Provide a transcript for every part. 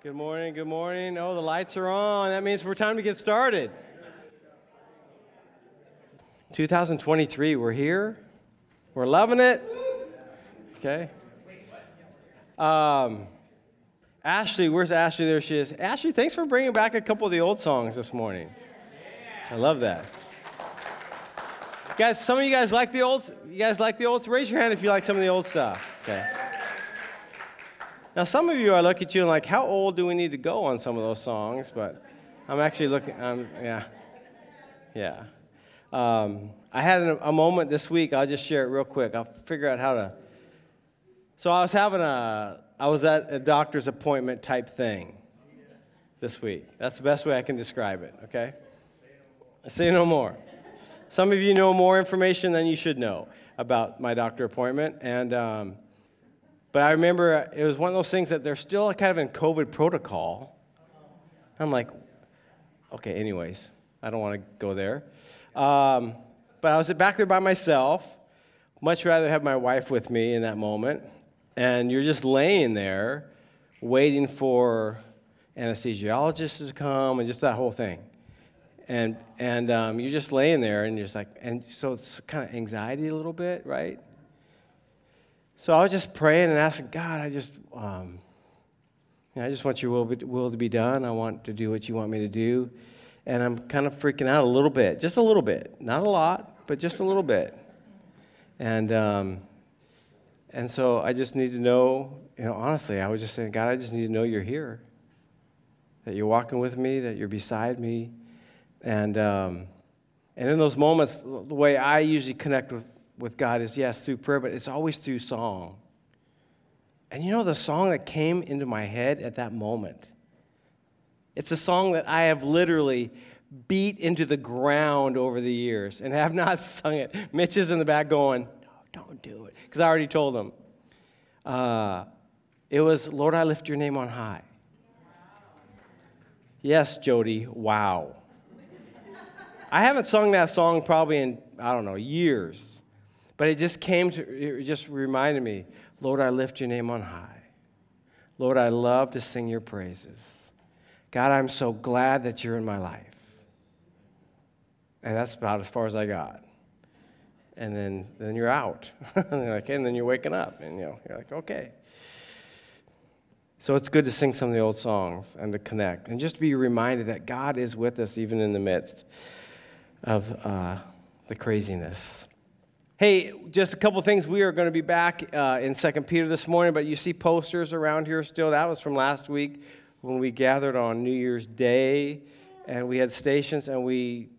Good morning, good morning. Oh, the lights are on. That means we're time to get started. 2023, we're here. We're loving it. Okay. Um, Ashley, where's Ashley? There she is. Ashley, thanks for bringing back a couple of the old songs this morning. I love that. Guys, some of you guys like the old. You guys like the old? Raise your hand if you like some of the old stuff. Okay. Now, some of you, I look at you and like, how old do we need to go on some of those songs? But I'm actually looking. I'm yeah, yeah. Um, I had a, moment this week. I'll just share it real quick. I'll figure out how to. So I was having a. I was at a doctor's appointment type thing this week. That's the best way I can describe it. Okay. I Say no more. Some of you know more information than you should know about my doctor appointment, and. Um, but I remember it was one of those things that they're still kind of in COVID protocol. I'm like, okay, anyways, I don't want to go there. Um, but I was back there by myself. Much rather have my wife with me in that moment. And you're just laying there waiting for anesthesiologists to come and just that whole thing. And, and um, you're just laying there and you're just like, and so it's kind of anxiety a little bit, right? So I was just praying and asking God, I just, um, you know, I just want your will, be, will to be done. I want to do what you want me to do. And I'm kind of freaking out a little bit, just a little bit. Not a lot, but just a little bit. And, um, and so I just need to know, you know, honestly, I was just saying, God, I just need to know you're here, that you're walking with me, that you're beside me. And, um, and in those moments, the way I usually connect with, with God is yes, through prayer, but it's always through song. And you know the song that came into my head at that moment? It's a song that I have literally beat into the ground over the years and have not sung it. Mitch is in the back going, No, don't do it. Because I already told him. Uh, it was, Lord, I lift your name on high. Yes, Jody, wow. I haven't sung that song probably in, I don't know, years. But it just came to, it just reminded me, Lord, I lift your name on high. Lord, I love to sing your praises. God, I'm so glad that you're in my life. And that's about as far as I got. And then, then you're out. and, like, and then you're waking up, and you know, you're like, okay. So it's good to sing some of the old songs and to connect, and just be reminded that God is with us even in the midst of uh, the craziness. Hey, just a couple things. We are going to be back uh, in Second Peter this morning, but you see posters around here still. That was from last week when we gathered on New Year's Day, and we had stations, and we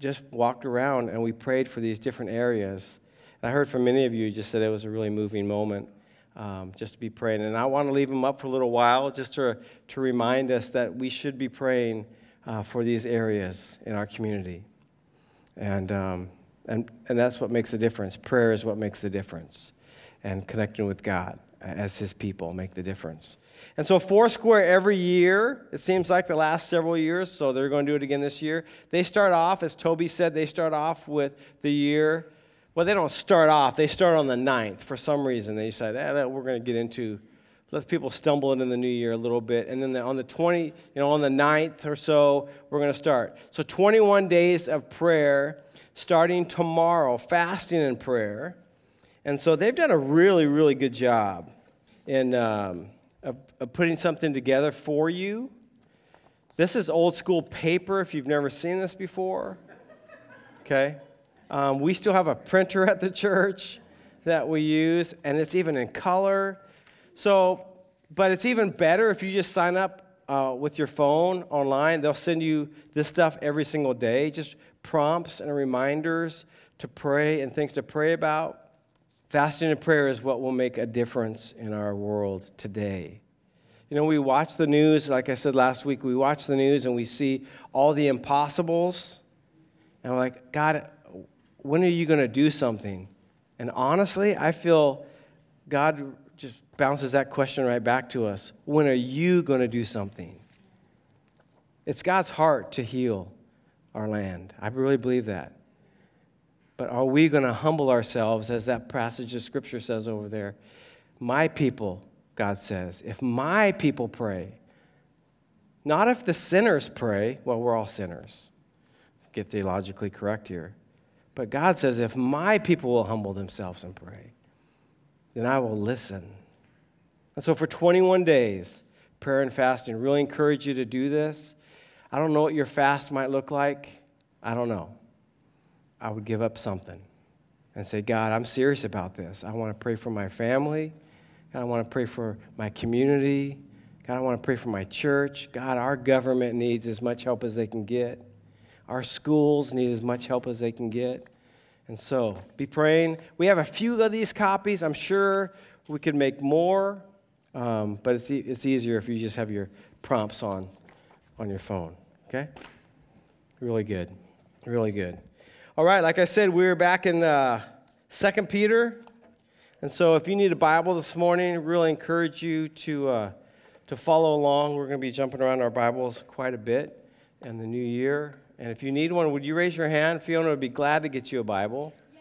just walked around and we prayed for these different areas. And I heard from many of you just said it was a really moving moment. Um, just to be praying. And I want to leave them up for a little while just to, to remind us that we should be praying uh, for these areas in our community. And um, and, and that's what makes the difference. Prayer is what makes the difference. And connecting with God as His people make the difference. And so, Foursquare every year, it seems like the last several years, so they're going to do it again this year. They start off, as Toby said, they start off with the year. Well, they don't start off, they start on the 9th. For some reason, they decide, eh, we're going to get into, let people stumble into the new year a little bit. And then the, on the 20, you know, on the 9th or so, we're going to start. So, 21 days of prayer starting tomorrow, fasting and prayer. And so they've done a really, really good job in um, of, of putting something together for you. This is old school paper if you've never seen this before. Okay? Um, we still have a printer at the church that we use, and it's even in color. So, but it's even better if you just sign up uh, with your phone online. They'll send you this stuff every single day. Just prompts and reminders to pray and things to pray about. Fasting and prayer is what will make a difference in our world today. You know, we watch the news, like I said last week, we watch the news and we see all the impossibles. And we're like, God, when are you going to do something? And honestly, I feel God just bounces that question right back to us. When are you going to do something? It's God's heart to heal our land. I really believe that. But are we going to humble ourselves, as that passage of Scripture says over there? My people, God says, if my people pray, Not if the sinners pray. Well, we're all sinners. Get theologically correct here. But God says, if my people will humble themselves and pray, then I will listen. And so for 21 days, prayer and fasting, really encourage you to do this. I don't know what your fast might look like. I don't know. I would give up something and say, God, I'm serious about this. I want to pray for my family. God, I want to pray for my community. God, I want to pray for my church. God, our government needs as much help as they can get. Our schools need as much help as they can get. And so, be praying. We have a few of these copies. I'm sure we could make more, um, but it's, e- it's easier if you just have your prompts on on your phone. Okay? Really good. Really good. All right, like I said, we are back in uh, 2 Peter. And so if you need a Bible this morning, really encourage you to, uh, to follow along. We're going to be jumping around our Bibles quite a bit in the new year. And if you need one, would you raise your hand? Fiona would be glad to get you a Bible. Yeah,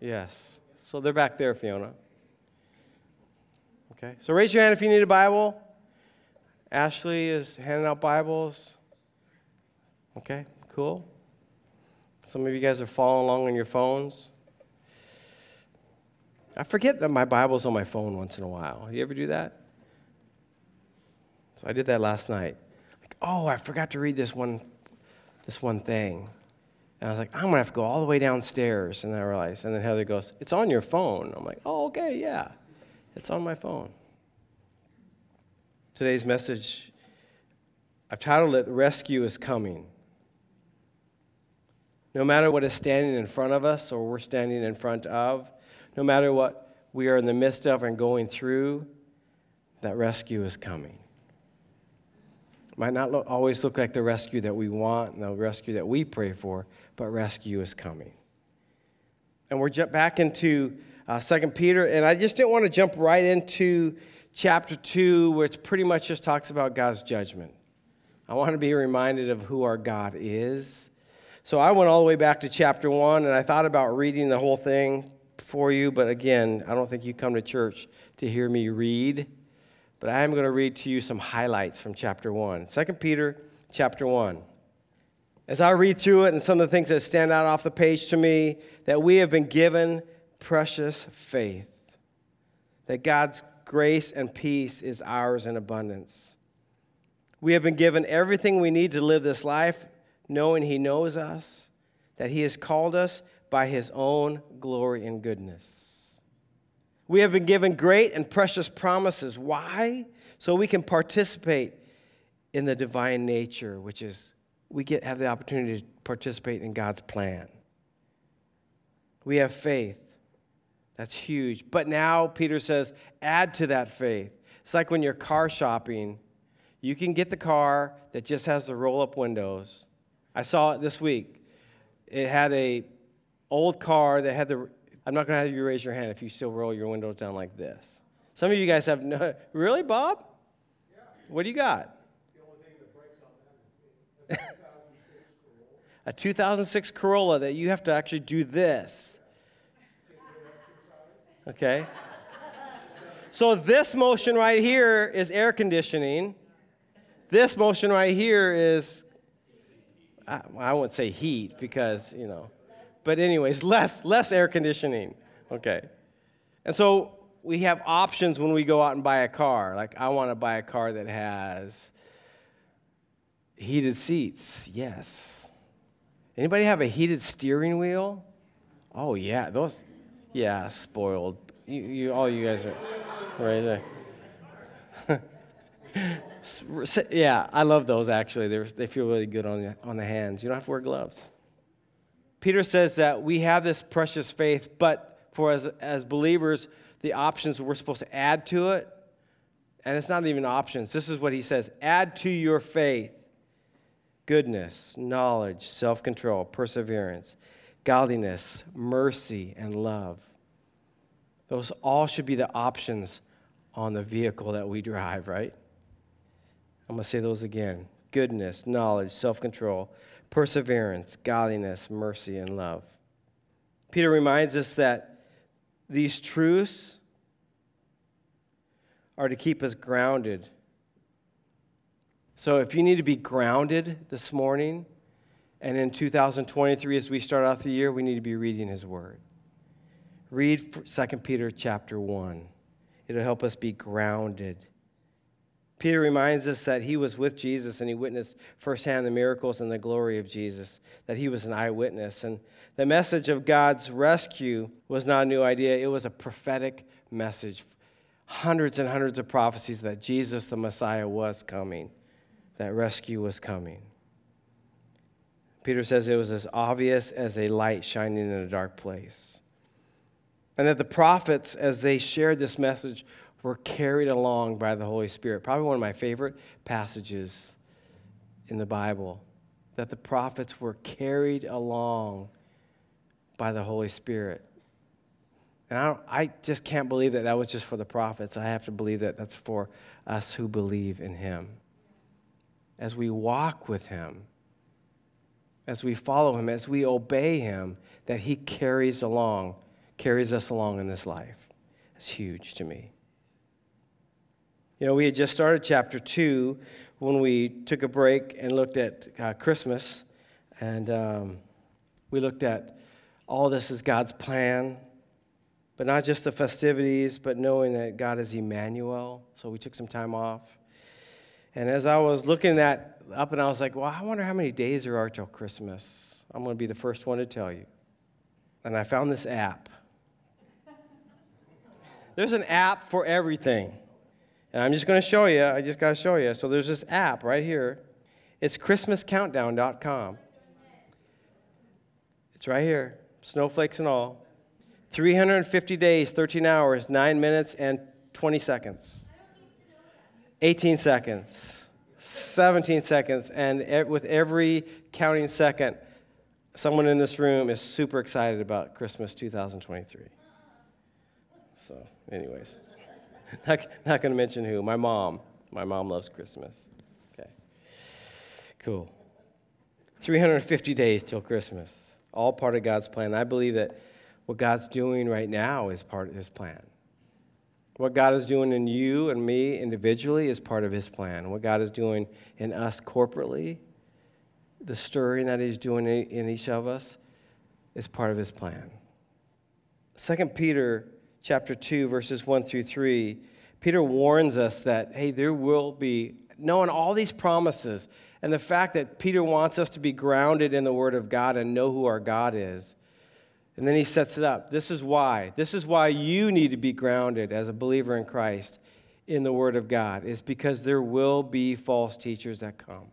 Yes. So they're back there, Fiona. Okay. So raise your hand if you need a Bible. Ashley is handing out Bibles. Okay, cool. Some of you guys are following along on your phones. I forget that my Bible's on my phone once in a while. You ever do that? So I did that last night. Like, oh, I forgot to read this one, this one thing. And I was like, I'm gonna have to go all the way downstairs. And then I realized, and then Heather goes, It's on your phone. I'm like, oh, okay, yeah. It's on my phone. Today's message, I've titled it Rescue is Coming. No matter what is standing in front of us or we're standing in front of, no matter what we are in the midst of and going through, that rescue is coming. Might not look, always look like the rescue that we want and the rescue that we pray for, but rescue is coming. And we're jump back into uh, 2 Peter, and I just didn't want to jump right into chapter 2, which pretty much just talks about God's judgment. I want to be reminded of who our God is. So I went all the way back to chapter 1, and I thought about reading the whole thing for you, but again, I don't think you come to church to hear me read. But I am going to read to you some highlights from chapter 1. 2 Peter chapter 1. As I read through it and some of the things that stand out off the page to me, that we have been given precious faith, that God's grace and peace is ours in abundance. We have been given everything we need to live this life, knowing He knows us, that He has called us by His own glory and goodness. We have been given great and precious promises. Why? So we can participate in the divine nature, which is we get have the opportunity to participate in God's plan. We have faith. That's huge. But now Peter says, add to that faith. It's like when you're car shopping, you can get the car that just has the roll-up windows. I saw it this week. It had a old car that had the I'm not going to have you raise your hand if you still roll your windows down like this. Some of you guys have no Really, Bob? Yeah. What do you got? The only thing that breaks on that is a 2006 Corolla that you have to actually do this. Okay? So this motion right here is air conditioning. This motion right here is, I, I won't say heat because, you know, but anyways, less, less air conditioning. Okay. And so we have options when we go out and buy a car. Like, I want to buy a car that has heated seats. Yes. Anybody have a heated steering wheel? Oh yeah, those. Yeah, spoiled. You, you all you guys are right there. yeah, I love those actually. They they feel really good on the, on the hands. You don't have to wear gloves. Peter says that we have this precious faith, but for as, as believers, the options we're supposed to add to it, and it's not even options. This is what he says add to your faith goodness, knowledge, self control, perseverance, godliness, mercy, and love. Those all should be the options on the vehicle that we drive, right? I'm going to say those again goodness, knowledge, self control, perseverance, godliness, mercy, and love. Peter reminds us that these truths are to keep us grounded So if you need to be grounded this morning, and in 2023, as we start off the year, we need to be reading His Word. Read 2 Peter chapter 1. It'll help us be grounded. Peter reminds us that he was with Jesus and he witnessed firsthand the miracles and the glory of Jesus, that he was an eyewitness. And the message of God's rescue was not a new idea, it was a prophetic message. Hundreds and hundreds of prophecies that Jesus, the Messiah, was coming, that rescue was coming. Peter says it was as obvious as a light shining in a dark place. And that the prophets, as they shared this message, were carried along by the Holy Spirit. Probably one of my favorite passages in the Bible. That the prophets were carried along by the Holy Spirit. And I, I just can't believe that that was just for the prophets. I have to believe that that's for us who believe in Him. As we walk with Him, as we follow Him, as we obey Him, that He carries along, carries us along in this life. It's huge to me. You know, we had just started chapter two when we took a break and looked at uh, Christmas, and um, we looked at all this is God's plan but not just the festivities, but knowing that God is Emmanuel. So we took some time off. And as I was looking that up, and I was like, well, I wonder how many days there are till Christmas. I'm going to be the first one to tell you. And I found this app. There's an app for everything. And I'm just going to show you. I just got to show you. So there's this app right here. It's ChristmasCountdown.com. It's right here, snowflakes and all. 350 days, 13 hours, 9 minutes, and 20 seconds. 18 seconds, 17 seconds, and with every counting second, someone in this room is super excited about Christmas 2023. So, anyways, not, not going to mention who. My mom. My mom loves Christmas. Okay. Cool. 350 days till Christmas. All part of God's plan. I believe that what God's doing right now is part of His plan. What God is doing in you and me individually is part of His plan. What God is doing in us corporately, the stirring that He's doing in each of us, is part of His plan. 2 Peter chapter 2, verses 1 through 3, Peter warns us that, hey, there will be, knowing all these promises, and the fact that Peter wants us to be grounded in the Word of God and know who our God is and then he sets it up. This is why. This is why you need to be grounded as a believer in Christ in the Word of God, is because there will be false teachers that come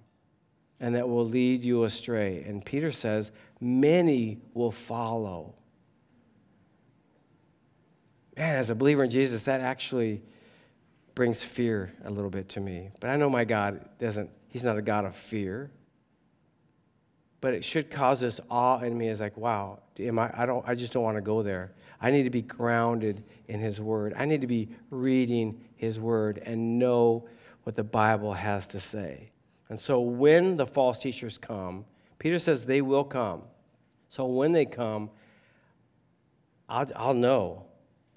and that will lead you astray. And Peter says, many will follow. Man, as a believer in Jesus, that actually brings fear a little bit to me. But I know my God doesn't, He's not a God of fear but it should cause this awe in me as like, wow, am I, I, don't, I just don't want to go there. I need to be grounded in His Word. I need to be reading His Word and know what the Bible has to say. And so when the false teachers come, Peter says they will come. So when they come, I'll, I'll know.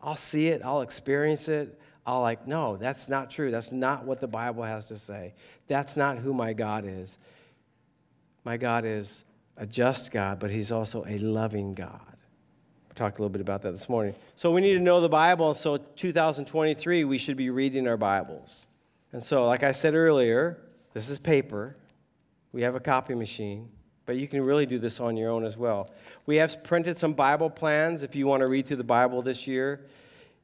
I'll see it. I'll experience it. I'll like, no, that's not true. That's not what the Bible has to say. That's not who my God is. My God is a just God, but He's also a loving God. We talked a little bit about that this morning. So we need to know the Bible. And so 2023, we should be reading our Bibles. And so, like I said earlier, this is paper. We have a copy machine, but you can really do this on your own as well. We have printed some Bible plans if you want to read through the Bible this year.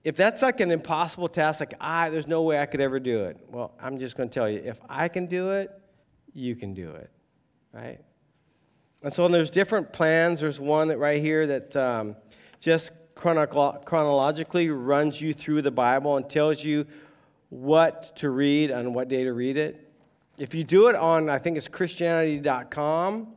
If that's like an impossible task, like, ah, there's no way I could ever do it. Well, I'm just going to tell you if I can do it, you can do it right? And so there's different plans. There's one that right here that um, just chrono- chronologically runs you through the Bible and tells you what to read and what day to read it. If you do it on, I think it's Christianity.com,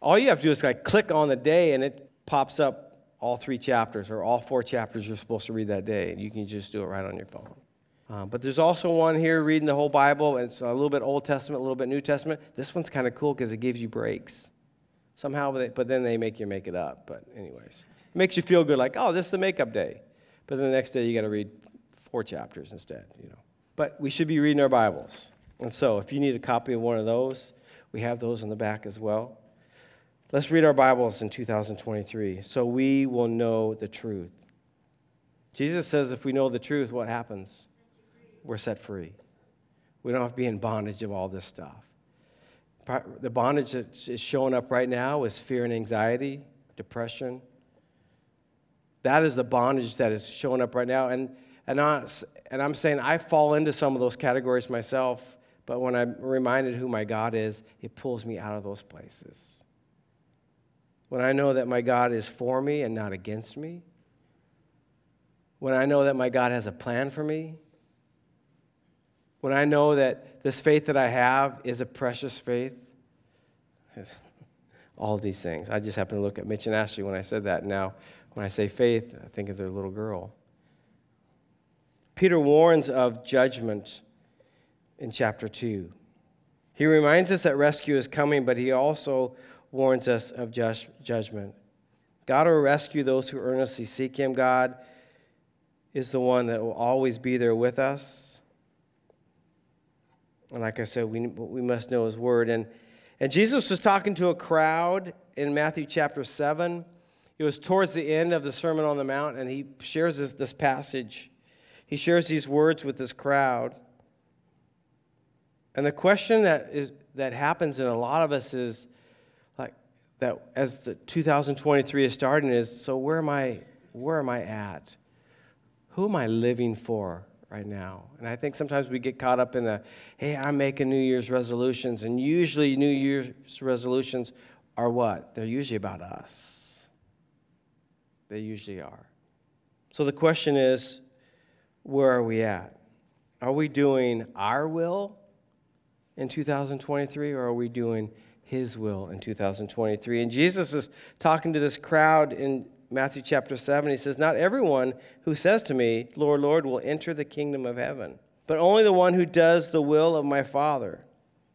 all you have to do is like click on the day and it pops up all three chapters or all four chapters you're supposed to read that day. And you can just do it right on your phone. Uh, but there's also one here reading the whole Bible. It's a little bit Old Testament, a little bit New Testament. This one's kind of cool because it gives you breaks. Somehow, they, but then they make you make it up. But, anyways, it makes you feel good like, oh, this is a makeup day. But then the next day, you got to read four chapters instead, you know. But we should be reading our Bibles. And so, if you need a copy of one of those, we have those in the back as well. Let's read our Bibles in 2023 so we will know the truth. Jesus says if we know the truth, what happens? We're set free. We don't have to be in bondage of all this stuff. The bondage that is showing up right now is fear and anxiety, depression. That is the bondage that is showing up right now. And, and, I, and I'm saying I fall into some of those categories myself, but when I'm reminded who my God is, it pulls me out of those places. When I know that my God is for me and not against me, when I know that my God has a plan for me, when I know that this faith that I have is a precious faith, all these things. I just happened to look at Mitch and Ashley when I said that. Now, when I say faith, I think of their little girl. Peter warns of judgment in chapter 2. He reminds us that rescue is coming, but he also warns us of judgment. God will rescue those who earnestly seek him. God is the one that will always be there with us. And like I said, we, we must know his word. And, and Jesus was talking to a crowd in Matthew chapter 7. It was towards the end of the Sermon on the Mount, and he shares this, this passage. He shares these words with this crowd. And the question that, is, that happens in a lot of us is like that as the 2023 is starting is so where am I where am I at? who am I living for right now? And I think sometimes we get caught up in the, hey, I'm making New Year's resolutions. And usually, New Year's resolutions are what? They're usually about us. They usually are. So the question is, where are we at? Are we doing our will in 2023 or are we doing his will in 2023? And Jesus is talking to this crowd in Matthew chapter 7, he says, Not everyone who says to me, Lord, Lord, will enter the kingdom of heaven, but only the one who does the will of my Father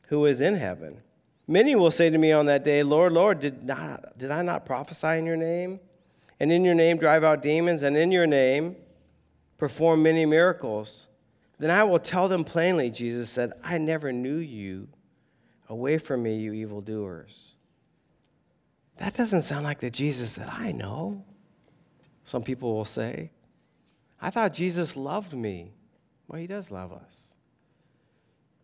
who is in heaven. Many will say to me on that day, Lord, Lord, did, not, did I not prophesy in your name? And in your name drive out demons, and in your name perform many miracles? Then I will tell them plainly, Jesus said, I never knew you. Away from me, you evildoers. That doesn't sound like the Jesus that I know, some people will say. I thought Jesus loved me. Well, he does love us.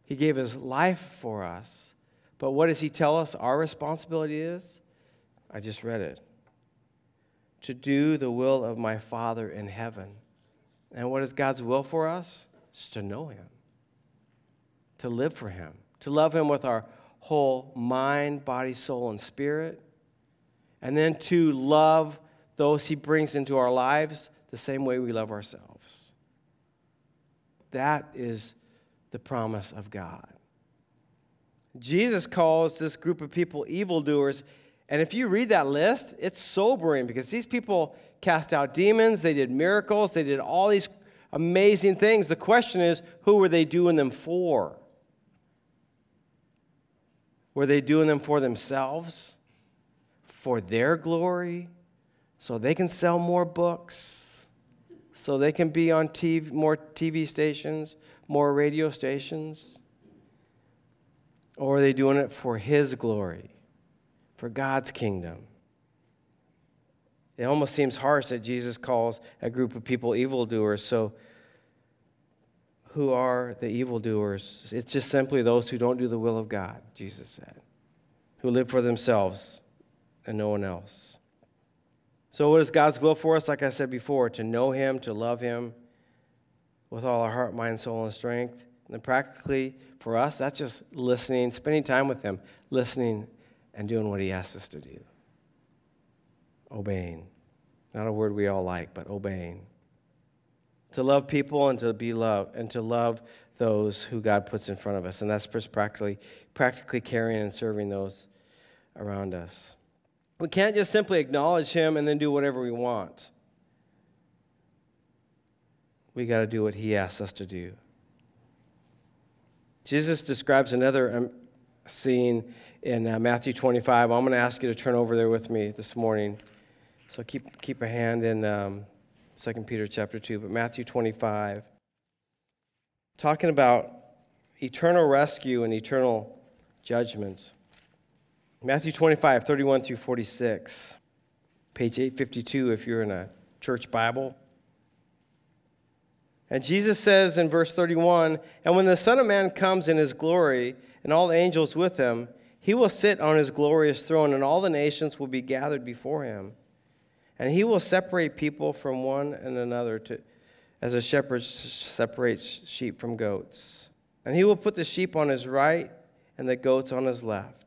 He gave his life for us. But what does he tell us our responsibility is? I just read it. To do the will of my Father in heaven. And what is God's will for us? It's to know him, to live for him, to love him with our whole mind, body, soul, and spirit and then to love those he brings into our lives the same way we love ourselves. That is the promise of God. Jesus calls this group of people evildoers. And if you read that list, it's sobering because these people cast out demons, they did miracles, they did all these amazing things. The question is, who were they doing them for? Were they doing them for themselves? For their glory, so they can sell more books, so they can be on TV, more TV stations, more radio stations? Or are they doing it for His glory, for God's kingdom? It almost seems harsh that Jesus calls a group of people evildoers. So, who are the evildoers? It's just simply those who don't do the will of God, Jesus said, who live for themselves and no one else. So, what is God's will for us? Like I said before, to know Him, to love Him with all our heart, mind, soul, and strength. And practically, for us, that's just listening, spending time with Him, listening, and doing what He asks us to do. Obeying. Not a word we all like, but obeying. To love people and to be loved, and to love those who God puts in front of us. And that's just practically, practically caring and serving those around us. We can't just simply acknowledge him and then do whatever we want. We got to do what he asks us to do. Jesus describes another um, scene in uh, Matthew 25. I'm going to ask you to turn over there with me this morning. So keep, keep a hand in um, 2 Peter chapter 2, but Matthew 25. Talking about eternal rescue and eternal judgment. Matthew 25, 31 through 46, page 852 if you're in a church Bible. And Jesus says in verse 31 And when the Son of Man comes in his glory, and all the angels with him, he will sit on his glorious throne, and all the nations will be gathered before him. And he will separate people from one and another, to, as a shepherd separates sheep from goats. And he will put the sheep on his right and the goats on his left.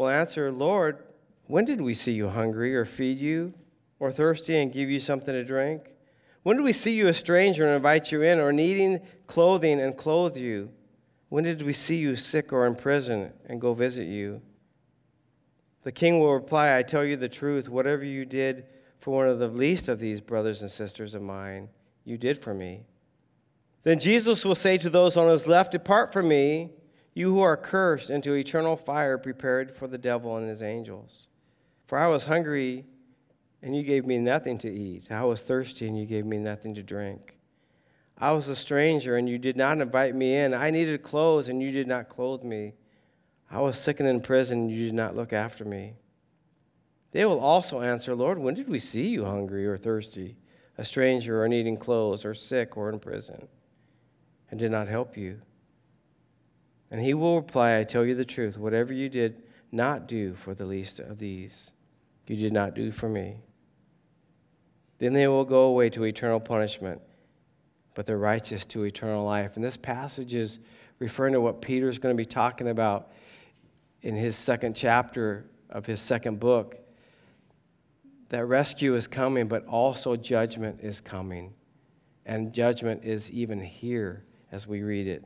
will answer, Lord, when did we see you hungry, or feed you, or thirsty, and give you something to drink? When did we see you a stranger and invite you in, or needing clothing and clothe you? When did we see you sick or in prison and go visit you? The king will reply, I tell you the truth, whatever you did for one of the least of these brothers and sisters of mine, you did for me. Then Jesus will say to those on his left, Depart from me, you who are cursed, into eternal fire prepared for the devil and his angels. For I was hungry and you gave me nothing to eat. I was thirsty, and you gave me nothing to drink. I was a stranger, and you did not invite me in. I needed clothes, and you did not clothe me. I was sick and in prison, and you did not look after me. They will also answer, Lord, when did we see you hungry or thirsty, a stranger or needing clothes, or sick or in prison, and did not help you? And he will reply, I tell you the truth, whatever you did not do for the least of these, you did not do for me. Then they will go away to eternal punishment, but the righteous to eternal life. And this passage is referring to what Peter is going to be talking about in his second chapter of his second book. That rescue is coming, but also judgment is coming. And judgment is even here as we read it.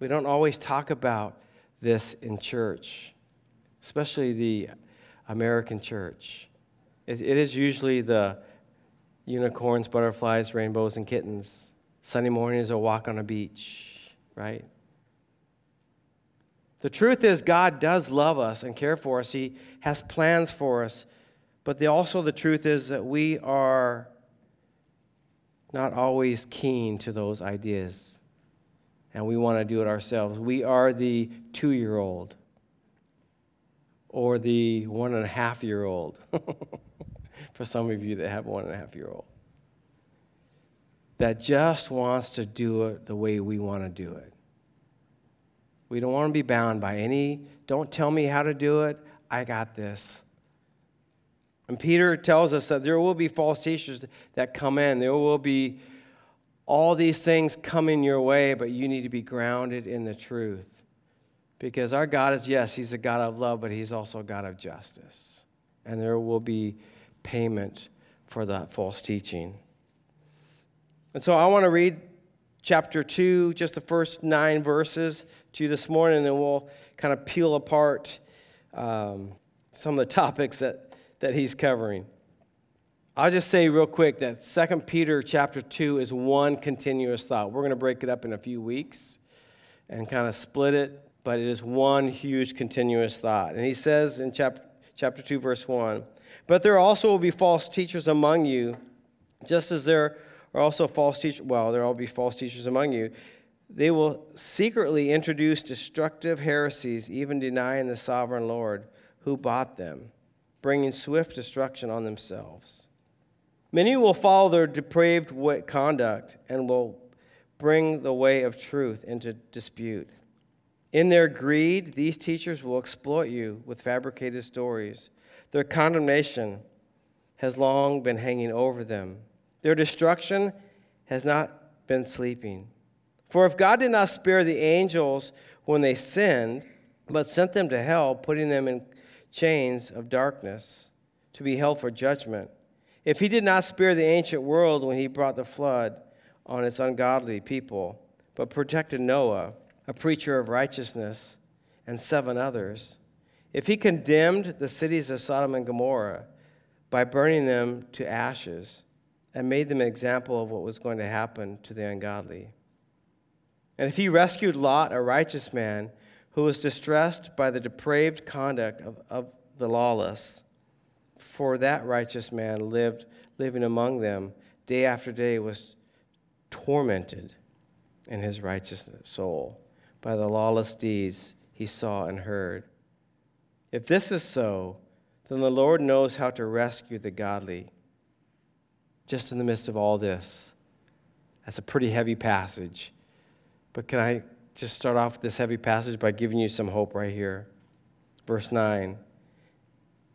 We don't always talk about this in church, especially the American church. It, it is usually the unicorns, butterflies, rainbows, and kittens. Sunday morning is a walk on a beach, right? The truth is, God does love us and care for us. He has plans for us. But the, also, the truth is that we are not always keen to those ideas. And we want to do it ourselves. We are the two year old or the one and a half year old. for some of you that have one and a half year old that just wants to do it the way we want to do it. We don't want to be bound by any, don't tell me how to do it, I got this. And Peter tells us that there will be false teachers that come in. There will be all these things coming your way, but you need to be grounded in the truth. Because our God is, yes, He's a God of love, but He's also a God of justice. And there will be payment for that false teaching. And so I want to read chapter 2, just the first nine verses to you this morning, and then we'll kind of peel apart um, some of the topics that, that he's covering. I'll just say real quick that 2 Peter chapter 2 is one continuous thought. We're going to break it up in a few weeks and kind of split it, but it is one huge continuous thought. And he says in chapter, chapter 2, verse 1 but there also will be false teachers among you, just as there are also false teachers. Well, there will be false teachers among you. They will secretly introduce destructive heresies, even denying the sovereign Lord who bought them, bringing swift destruction on themselves. Many will follow their depraved conduct and will bring the way of truth into dispute. In their greed, these teachers will exploit you with fabricated stories their condemnation has long been hanging over them. Their destruction has not been sleeping. For if God did not spare the angels when they sinned, but sent them to hell, putting them in chains of darkness to be held for judgment, if he did not spare the ancient world when he brought the flood on its ungodly people, but protected Noah, a preacher of righteousness, and seven others, if he condemned the cities of Sodom and Gomorrah by burning them to ashes and made them an example of what was going to happen to the ungodly, and if he rescued Lot, a righteous man, who was distressed by the depraved conduct of, of the lawless, for that righteous man lived living among them day after day was tormented in his righteous soul by the lawless deeds he saw and heard. If this is so, then the Lord knows how to rescue the godly. Just in the midst of all this, that's a pretty heavy passage. But can I just start off this heavy passage by giving you some hope right here? Verse 9.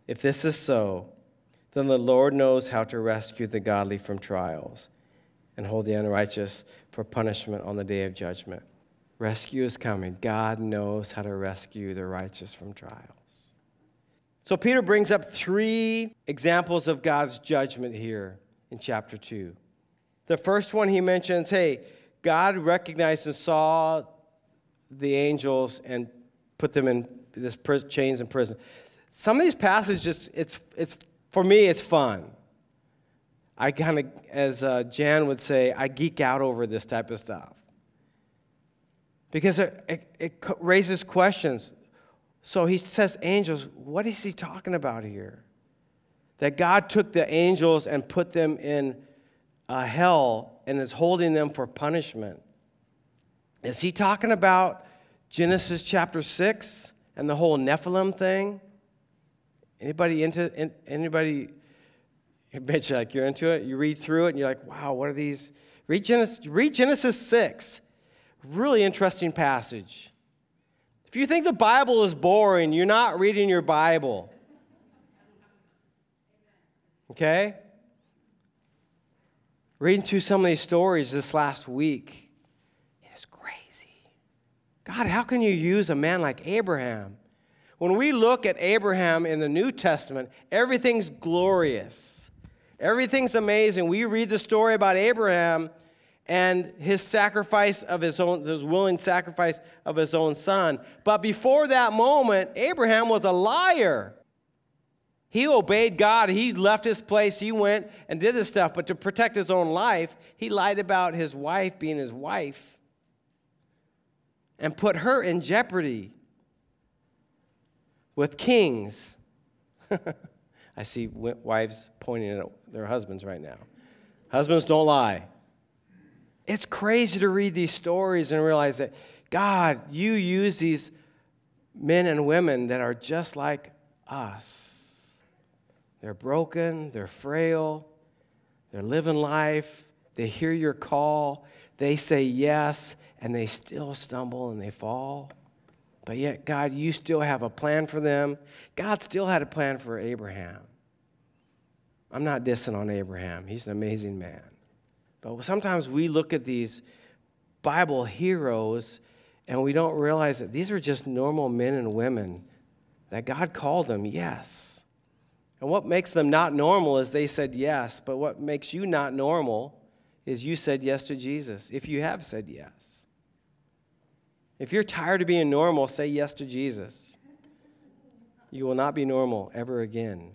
If this is so, then the Lord knows how to rescue the godly from trials and hold the unrighteous for punishment on the day of judgment. Rescue is coming. God knows how to rescue the righteous from trials. So, Peter brings up three examples of God's judgment here in chapter 2. The first one he mentions hey, God recognized and saw the angels and put them in this chains in prison. Some of these passages, it's, it's, for me, it's fun. I kind of, as uh, Jan would say, I geek out over this type of stuff. Because it, it, it raises questions. So he says, angels, what is he talking about here? That God took the angels and put them in uh, hell and is holding them for punishment. Is he talking about Genesis chapter 6 and the whole Nephilim thing? Anybody into anybody bet you like you're into it? You read through it and you're like, wow, what are these? Read Genesis, read Genesis 6. Really interesting passage. If you think the Bible is boring, you're not reading your Bible. Okay? Reading through some of these stories this last week, it's crazy. God, how can you use a man like Abraham? When we look at Abraham in the New Testament, everything's glorious. Everything's amazing. We read the story about Abraham and his sacrifice of his own, his willing sacrifice of his own son. But before that moment, Abraham was a liar. He obeyed God. He left his place. He went and did this stuff. But to protect his own life, he lied about his wife being his wife and put her in jeopardy with kings. I see wives pointing at their husbands right now. Husbands don't lie. It's crazy to read these stories and realize that God, you use these men and women that are just like us. They're broken, they're frail, they're living life, they hear your call, they say yes, and they still stumble and they fall. But yet, God, you still have a plan for them. God still had a plan for Abraham. I'm not dissing on Abraham, he's an amazing man. But sometimes we look at these Bible heroes and we don't realize that these are just normal men and women that God called them, yes. And what makes them not normal is they said yes, but what makes you not normal is you said yes to Jesus, if you have said yes. If you're tired of being normal, say yes to Jesus. You will not be normal ever again.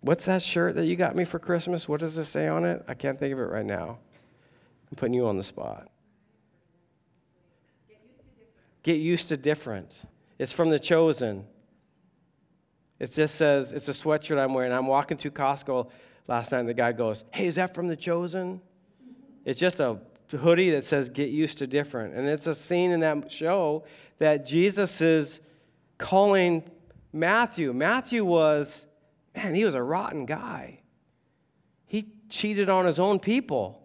What's that shirt that you got me for Christmas? What does it say on it? I can't think of it right now. I'm putting you on the spot. Get used to different. It's from The Chosen. It just says, it's a sweatshirt I'm wearing. I'm walking through Costco last night, and the guy goes, Hey, is that from The Chosen? It's just a hoodie that says get used to different. And it's a scene in that show that Jesus is calling Matthew. Matthew was, man, he was a rotten guy. He cheated on his own people,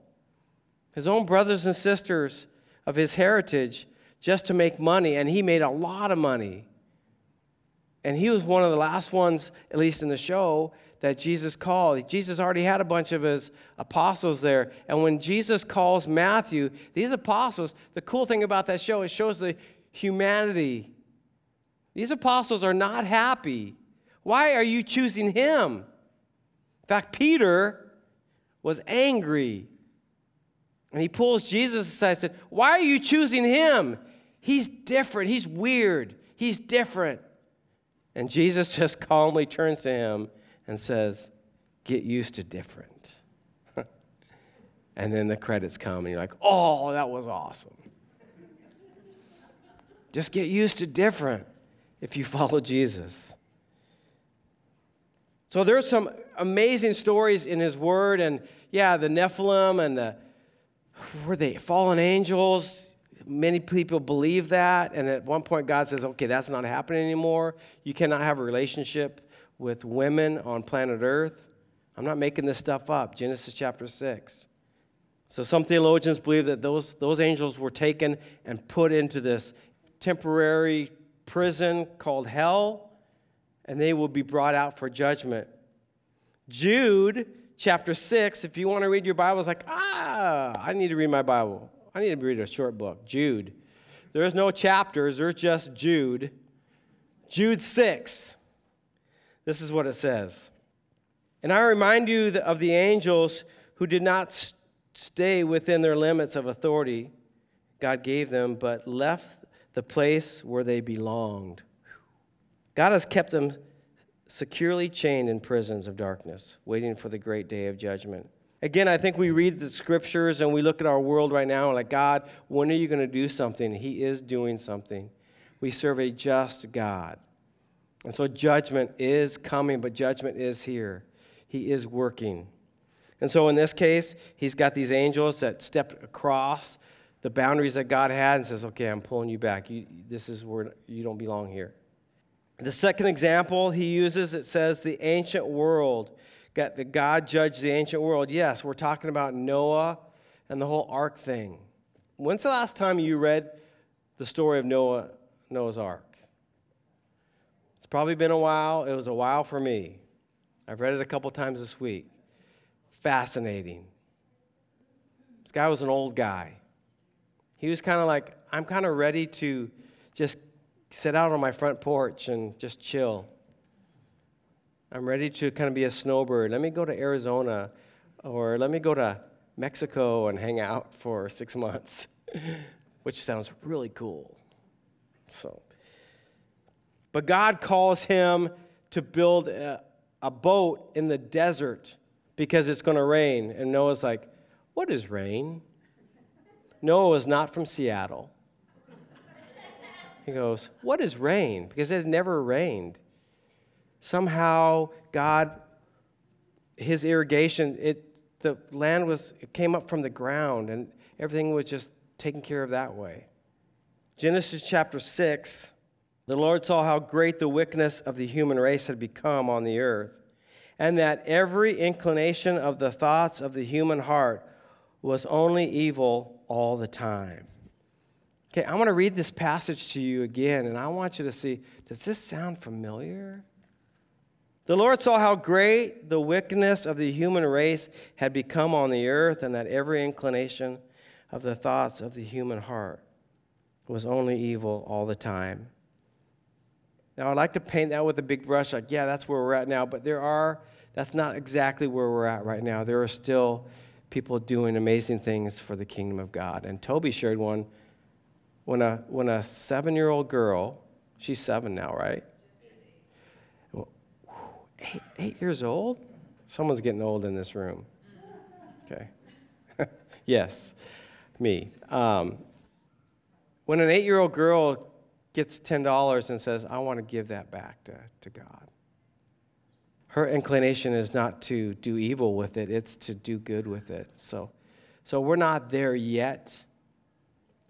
his own brothers and sisters of his heritage just to make money, and he made a lot of money. And he was one of the last ones, at least in the show, that Jesus called. Jesus already had a bunch of his apostles there. And when Jesus calls Matthew, these apostles, the cool thing about that show, it shows the humanity. These apostles are not happy. Why are you choosing him? In fact, Peter was angry. And he pulls Jesus aside and said, Why are you choosing him? He's different. He's weird. He's different. And Jesus just calmly turns to him and says, Get used to different. and then the credits come, and you're like, Oh, that was awesome. just get used to different if you follow Jesus. So there's some amazing stories in his word, and yeah, the Nephilim and the were they fallen angels? Many people believe that, and at one point God says, "Okay, that's not happening anymore. You cannot have a relationship with women on planet Earth." I'm not making this stuff up. Genesis chapter six. So some theologians believe that those, those angels were taken and put into this temporary prison called hell, and they will be brought out for judgment. Jude chapter 6, if you want to read your Bible, it's like, ah, I need to read my Bible. I need to read a short book, Jude. There's no chapters, there's just Jude. Jude 6. This is what it says. And I remind you of the angels who did not stay within their limits of authority God gave them, but left the place where they belonged. God has kept them securely chained in prisons of darkness, waiting for the great day of judgment. Again, I think we read the scriptures and we look at our world right now and like, God, when are you going to do something? He is doing something. We serve a just God. And so judgment is coming, but judgment is here. He is working. And so in this case, he's got these angels that step across the boundaries that God had and says, okay, I'm pulling you back. You, this is where you don't belong here. The second example he uses, it says the ancient world. Got the God judged the ancient world. Yes, we're talking about Noah and the whole ark thing. When's the last time you read the story of Noah, Noah's ark? Probably been a while. It was a while for me. I've read it a couple times this week. Fascinating. This guy was an old guy. He was kind of like, I'm kind of ready to just sit out on my front porch and just chill. I'm ready to kind of be a snowbird. Let me go to Arizona or let me go to Mexico and hang out for six months, which sounds really cool. So, but God calls him to build a, a boat in the desert because it's going to rain. And Noah's like, What is rain? Noah was not from Seattle. He goes, What is rain? Because it had never rained. Somehow, God, his irrigation, it, the land was, came up from the ground and everything was just taken care of that way. Genesis chapter 6, the Lord saw how great the wickedness of the human race had become on the earth, and that every inclination of the thoughts of the human heart was only evil all the time. Okay, I want to read this passage to you again, and I want you to see does this sound familiar? The Lord saw how great the wickedness of the human race had become on the earth, and that every inclination of the thoughts of the human heart was only evil all the time. Now, I'd like to paint that with a big brush, like, yeah, that's where we're at now, but there are, that's not exactly where we're at right now. There are still people doing amazing things for the kingdom of God. And Toby shared one when a, when a seven year old girl, she's seven now, right? Eight, eight years old? Someone's getting old in this room. Okay. yes, me. Um, when an eight year old girl gets $10 and says, I want to give that back to, to God, her inclination is not to do evil with it, it's to do good with it. So, so we're not there yet.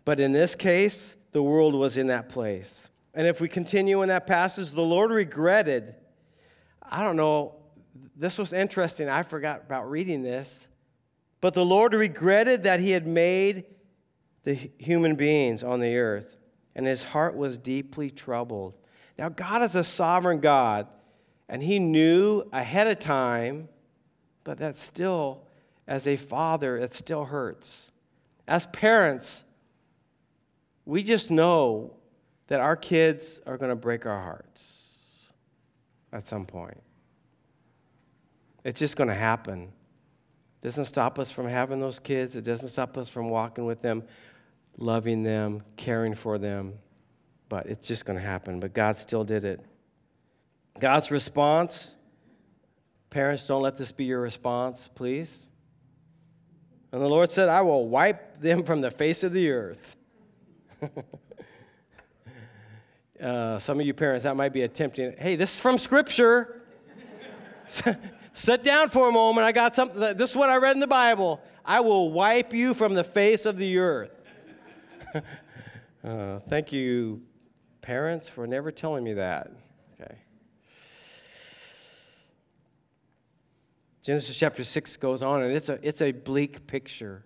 But in this case, the world was in that place. And if we continue in that passage, the Lord regretted. I don't know, this was interesting. I forgot about reading this. But the Lord regretted that he had made the human beings on the earth, and his heart was deeply troubled. Now, God is a sovereign God, and he knew ahead of time, but that still, as a father, it still hurts. As parents, we just know that our kids are going to break our hearts at some point. It's just going to happen. doesn't stop us from having those kids. It doesn't stop us from walking with them, loving them, caring for them. But it's just going to happen. But God still did it. God's response parents, don't let this be your response, please. And the Lord said, I will wipe them from the face of the earth. uh, some of you parents, that might be a tempting. Hey, this is from Scripture. Sit down for a moment. I got something. This is what I read in the Bible. I will wipe you from the face of the earth. uh, thank you, parents, for never telling me that. Okay. Genesis chapter 6 goes on, and it's a, it's a bleak picture.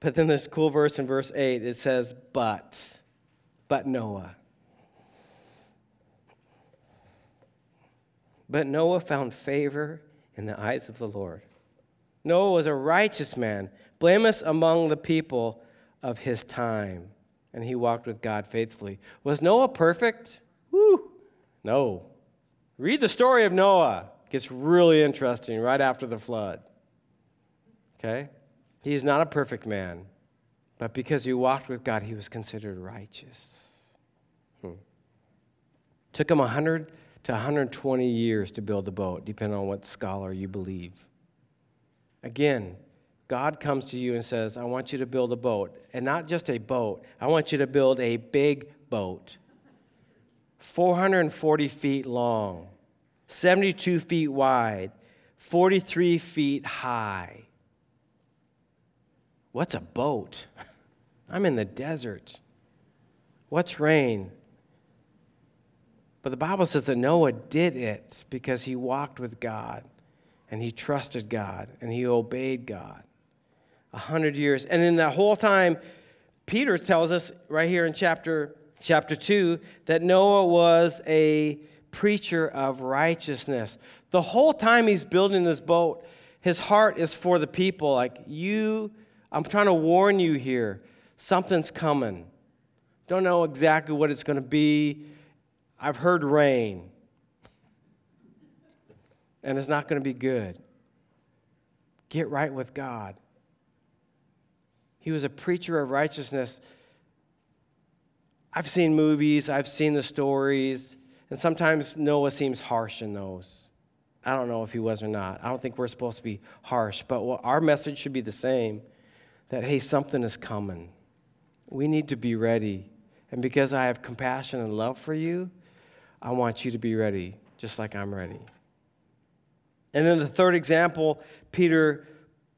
But then this cool verse in verse 8 it says, But, but Noah. But Noah found favor in the eyes of the Lord. Noah was a righteous man, blameless among the people of his time, and he walked with God faithfully. Was Noah perfect? Woo! No. Read the story of Noah. It gets really interesting right after the flood. Okay? He's not a perfect man, but because he walked with God, he was considered righteous. Hmm. Took him 100 to 120 years to build the boat, depending on what scholar you believe. Again, God comes to you and says, I want you to build a boat. And not just a boat, I want you to build a big boat. 440 feet long, 72 feet wide, 43 feet high. What's a boat? I'm in the desert. What's rain? But the Bible says that Noah did it because he walked with God and he trusted God and he obeyed God. A hundred years. And in that whole time, Peter tells us right here in chapter, chapter 2 that Noah was a preacher of righteousness. The whole time he's building this boat, his heart is for the people. Like, you, I'm trying to warn you here, something's coming. Don't know exactly what it's going to be. I've heard rain, and it's not going to be good. Get right with God. He was a preacher of righteousness. I've seen movies, I've seen the stories, and sometimes Noah seems harsh in those. I don't know if he was or not. I don't think we're supposed to be harsh, but our message should be the same that, hey, something is coming. We need to be ready. And because I have compassion and love for you, I want you to be ready, just like I'm ready. And then the third example Peter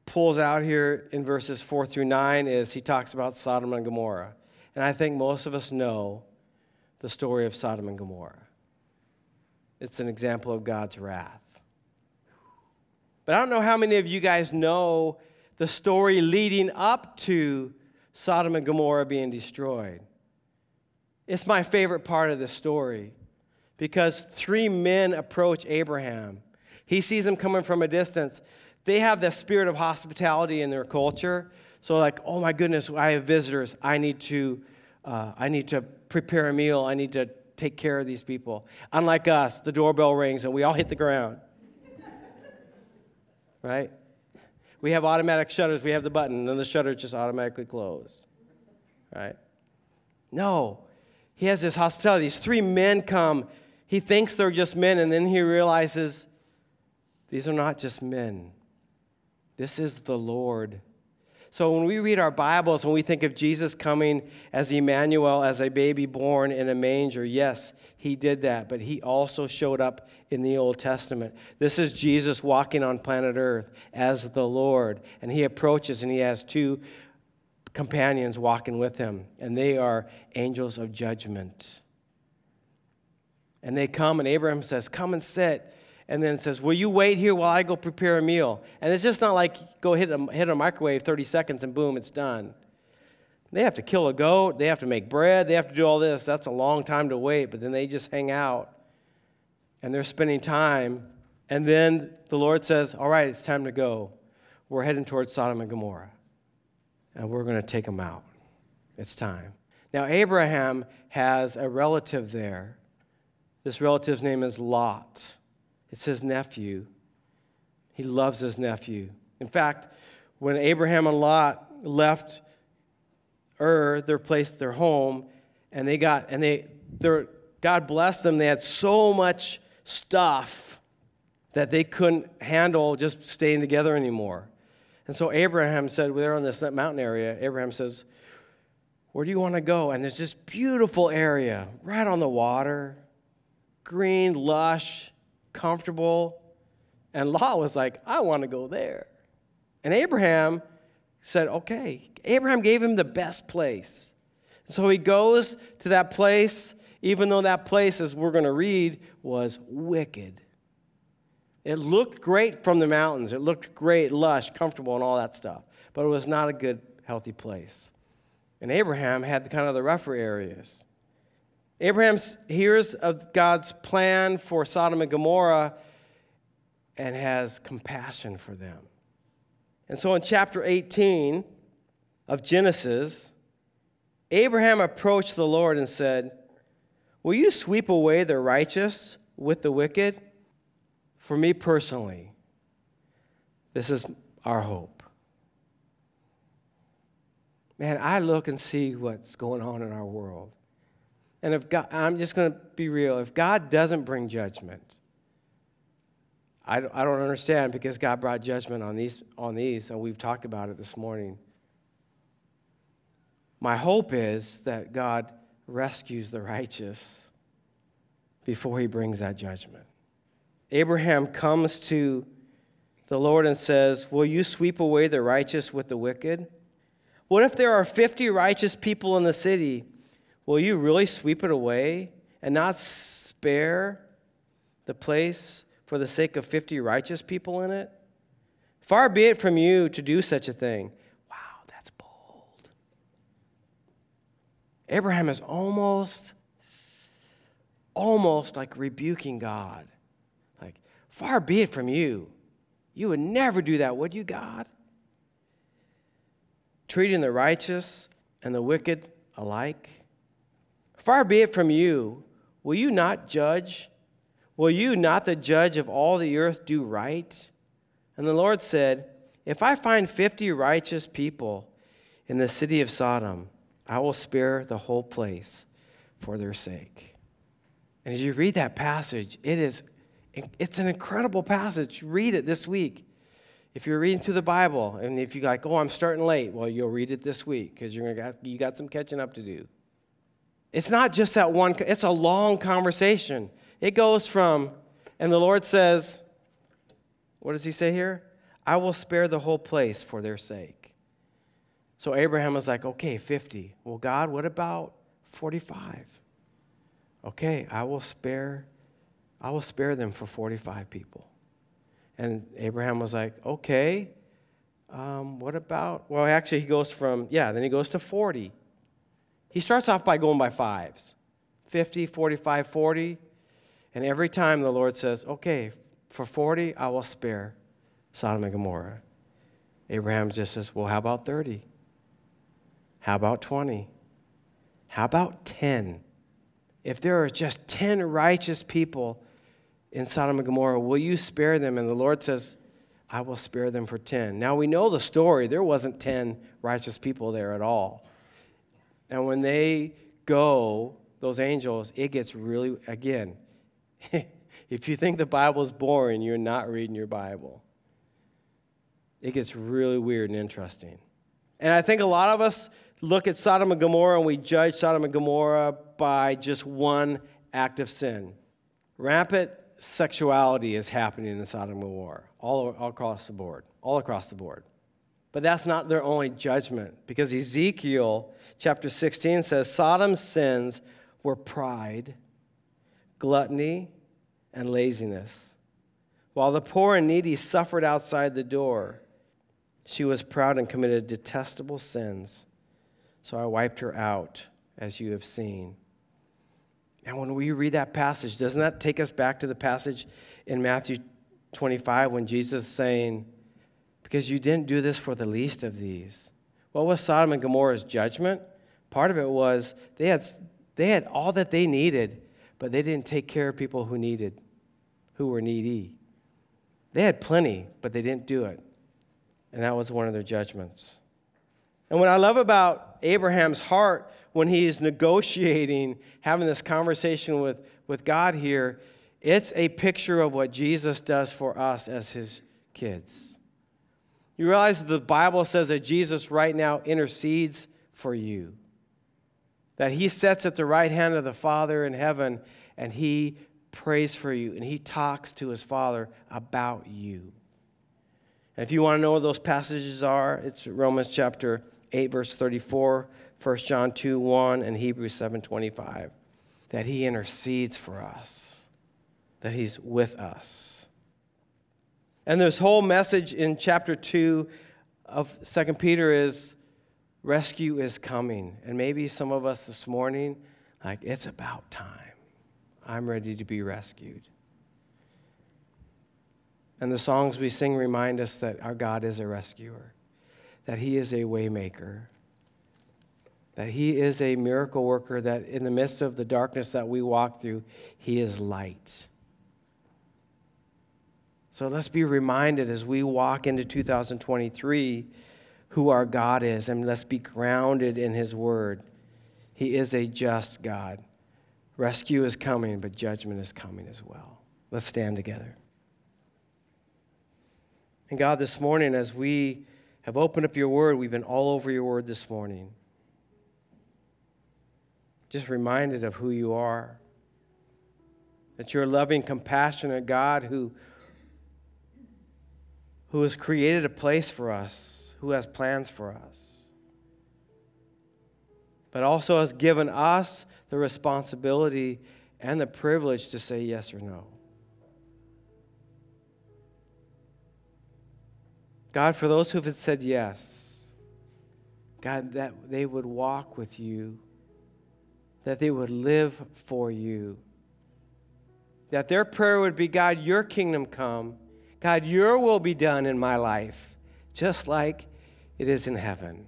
pulls out here in verses 4 through 9 is he talks about Sodom and Gomorrah. And I think most of us know the story of Sodom and Gomorrah. It's an example of God's wrath. But I don't know how many of you guys know the story leading up to Sodom and Gomorrah being destroyed. It's my favorite part of the story because three men approach Abraham. He sees them coming from a distance. They have the spirit of hospitality in their culture. So, like, oh my goodness, I have visitors. I need to, uh, I need to prepare a meal. I need to take care of these people. Unlike us, the doorbell rings and we all hit the ground. right? We have automatic shutters. We have the button, and the shutter just automatically closed. Right? No. He has this hospitality. These three men come he thinks they're just men, and then he realizes these are not just men. This is the Lord. So when we read our Bibles, when we think of Jesus coming as Emmanuel, as a baby born in a manger, yes, he did that, but he also showed up in the Old Testament. This is Jesus walking on planet Earth as the Lord, and he approaches and he has two companions walking with him, and they are angels of judgment. And they come, and Abraham says, Come and sit. And then says, Will you wait here while I go prepare a meal? And it's just not like go hit a, hit a microwave 30 seconds and boom, it's done. They have to kill a goat, they have to make bread, they have to do all this. That's a long time to wait, but then they just hang out and they're spending time. And then the Lord says, All right, it's time to go. We're heading towards Sodom and Gomorrah, and we're going to take them out. It's time. Now, Abraham has a relative there this relative's name is Lot. It's his nephew. He loves his nephew. In fact, when Abraham and Lot left Ur, their place, their home, and they got, and they, God blessed them, they had so much stuff that they couldn't handle just staying together anymore. And so Abraham said, they're on this mountain area, Abraham says, Where do you want to go? And there's this beautiful area right on the water, green, lush, comfortable. And Lot was like, I want to go there. And Abraham said, Okay. Abraham gave him the best place. So he goes to that place, even though that place, as we're going to read, was wicked. It looked great from the mountains. It looked great, lush, comfortable, and all that stuff. But it was not a good, healthy place. And Abraham had the kind of the rougher areas. Abraham hears of God's plan for Sodom and Gomorrah and has compassion for them. And so in chapter 18 of Genesis, Abraham approached the Lord and said, Will you sweep away the righteous with the wicked? For me personally, this is our hope. Man, I look and see what's going on in our world. And if God, I'm just going to be real, if God doesn't bring judgment, I, I don't understand because God brought judgment on these, on these, and we've talked about it this morning. My hope is that God rescues the righteous before he brings that judgment. Abraham comes to the Lord and says, Will you sweep away the righteous with the wicked? What if there are 50 righteous people in the city? Will you really sweep it away and not spare the place for the sake of 50 righteous people in it? Far be it from you to do such a thing. Wow, that's bold. Abraham is almost, almost like rebuking God. Like, far be it from you. You would never do that, would you, God? Treating the righteous and the wicked alike. Far be it from you. Will you not judge? Will you, not the judge of all the earth, do right? And the Lord said, If I find 50 righteous people in the city of Sodom, I will spare the whole place for their sake. And as you read that passage, it is it's an incredible passage. Read it this week. If you're reading through the Bible, and if you're like, oh, I'm starting late, well, you'll read it this week because you're gonna got, you got some catching up to do. It's not just that one, it's a long conversation. It goes from, and the Lord says, what does he say here? I will spare the whole place for their sake. So Abraham was like, okay, 50. Well, God, what about 45? Okay, I will spare I will spare them for 45 people. And Abraham was like, okay, um, what about? Well, actually, he goes from, yeah, then he goes to 40. He starts off by going by fives 50, 45, 40. And every time the Lord says, okay, for 40, I will spare Sodom and Gomorrah. Abraham just says, well, how about 30? How about 20? How about 10? If there are just 10 righteous people in Sodom and Gomorrah, will you spare them? And the Lord says, I will spare them for 10. Now we know the story. There wasn't 10 righteous people there at all. And when they go, those angels, it gets really, again, if you think the Bible is boring, you're not reading your Bible. It gets really weird and interesting. And I think a lot of us look at Sodom and Gomorrah and we judge Sodom and Gomorrah by just one act of sin. Rampant sexuality is happening in Sodom and Gomorrah, all, all across the board, all across the board. But that's not their only judgment, because Ezekiel chapter 16 says Sodom's sins were pride, gluttony, and laziness. While the poor and needy suffered outside the door, she was proud and committed detestable sins. So I wiped her out, as you have seen. And when we read that passage, doesn't that take us back to the passage in Matthew 25 when Jesus is saying, Because you didn't do this for the least of these? What was Sodom and Gomorrah's judgment? Part of it was they had, they had all that they needed, but they didn't take care of people who needed, who were needy. They had plenty, but they didn't do it. And that was one of their judgments. And what I love about Abraham's heart when he's negotiating, having this conversation with, with God here, it's a picture of what Jesus does for us as his kids. You realize the Bible says that Jesus right now intercedes for you, that he sits at the right hand of the Father in heaven and he prays for you and he talks to his Father about you. And if you want to know what those passages are, it's Romans chapter 8, verse 34, 1 John 2, 1, and Hebrews 7, 25. That he intercedes for us, that he's with us. And this whole message in chapter 2 of 2 Peter is rescue is coming. And maybe some of us this morning, like, it's about time. I'm ready to be rescued. And the songs we sing remind us that our God is a rescuer, that He is a waymaker, that He is a miracle worker, that in the midst of the darkness that we walk through, He is light. So let's be reminded as we walk into 2023 who our God is, and let's be grounded in His Word. He is a just God. Rescue is coming, but judgment is coming as well. Let's stand together. And God, this morning, as we have opened up your word, we've been all over your word this morning. Just reminded of who you are. That you're a loving, compassionate God who, who has created a place for us, who has plans for us, but also has given us the responsibility and the privilege to say yes or no. God, for those who have said yes, God, that they would walk with you, that they would live for you, that their prayer would be, God, your kingdom come. God, your will be done in my life, just like it is in heaven.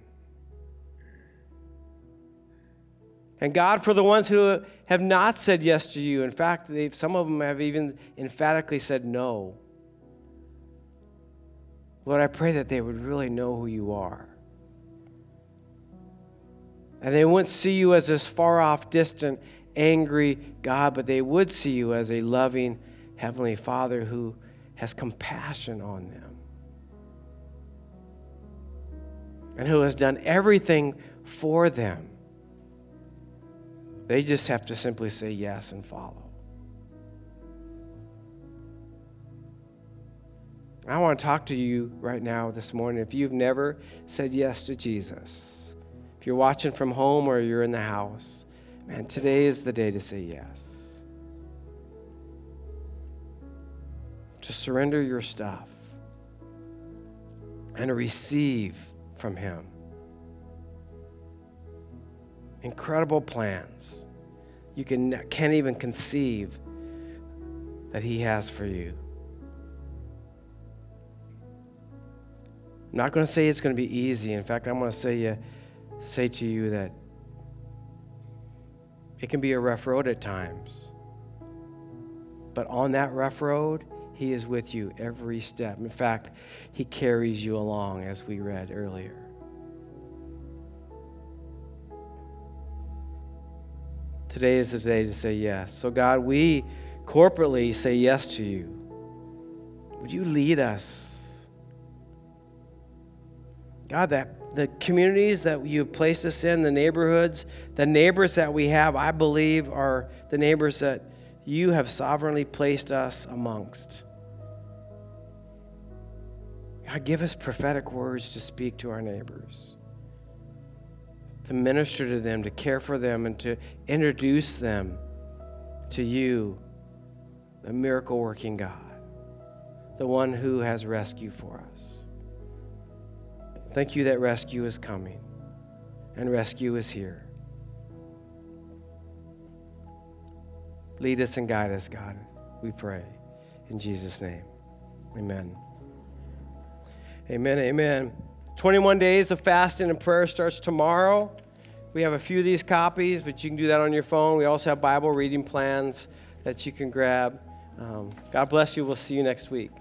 And God, for the ones who have not said yes to you, in fact, some of them have even emphatically said no. Lord, I pray that they would really know who you are. And they wouldn't see you as this far off, distant, angry God, but they would see you as a loving Heavenly Father who has compassion on them and who has done everything for them. They just have to simply say yes and follow. I want to talk to you right now this morning. If you've never said yes to Jesus, if you're watching from home or you're in the house, man, today is the day to say yes. To surrender your stuff and receive from Him. Incredible plans you can, can't even conceive that He has for you. I'm not going to say it's going to be easy. In fact, I'm going to say, you, say to you that it can be a rough road at times. But on that rough road, He is with you every step. In fact, He carries you along, as we read earlier. Today is the day to say yes. So, God, we corporately say yes to you. Would you lead us? God, that the communities that you've placed us in, the neighborhoods, the neighbors that we have, I believe are the neighbors that you have sovereignly placed us amongst. God, give us prophetic words to speak to our neighbors, to minister to them, to care for them, and to introduce them to you, the miracle working God, the one who has rescue for us. Thank you that rescue is coming and rescue is here. Lead us and guide us, God, we pray. In Jesus' name, amen. Amen, amen. 21 days of fasting and prayer starts tomorrow. We have a few of these copies, but you can do that on your phone. We also have Bible reading plans that you can grab. Um, God bless you. We'll see you next week.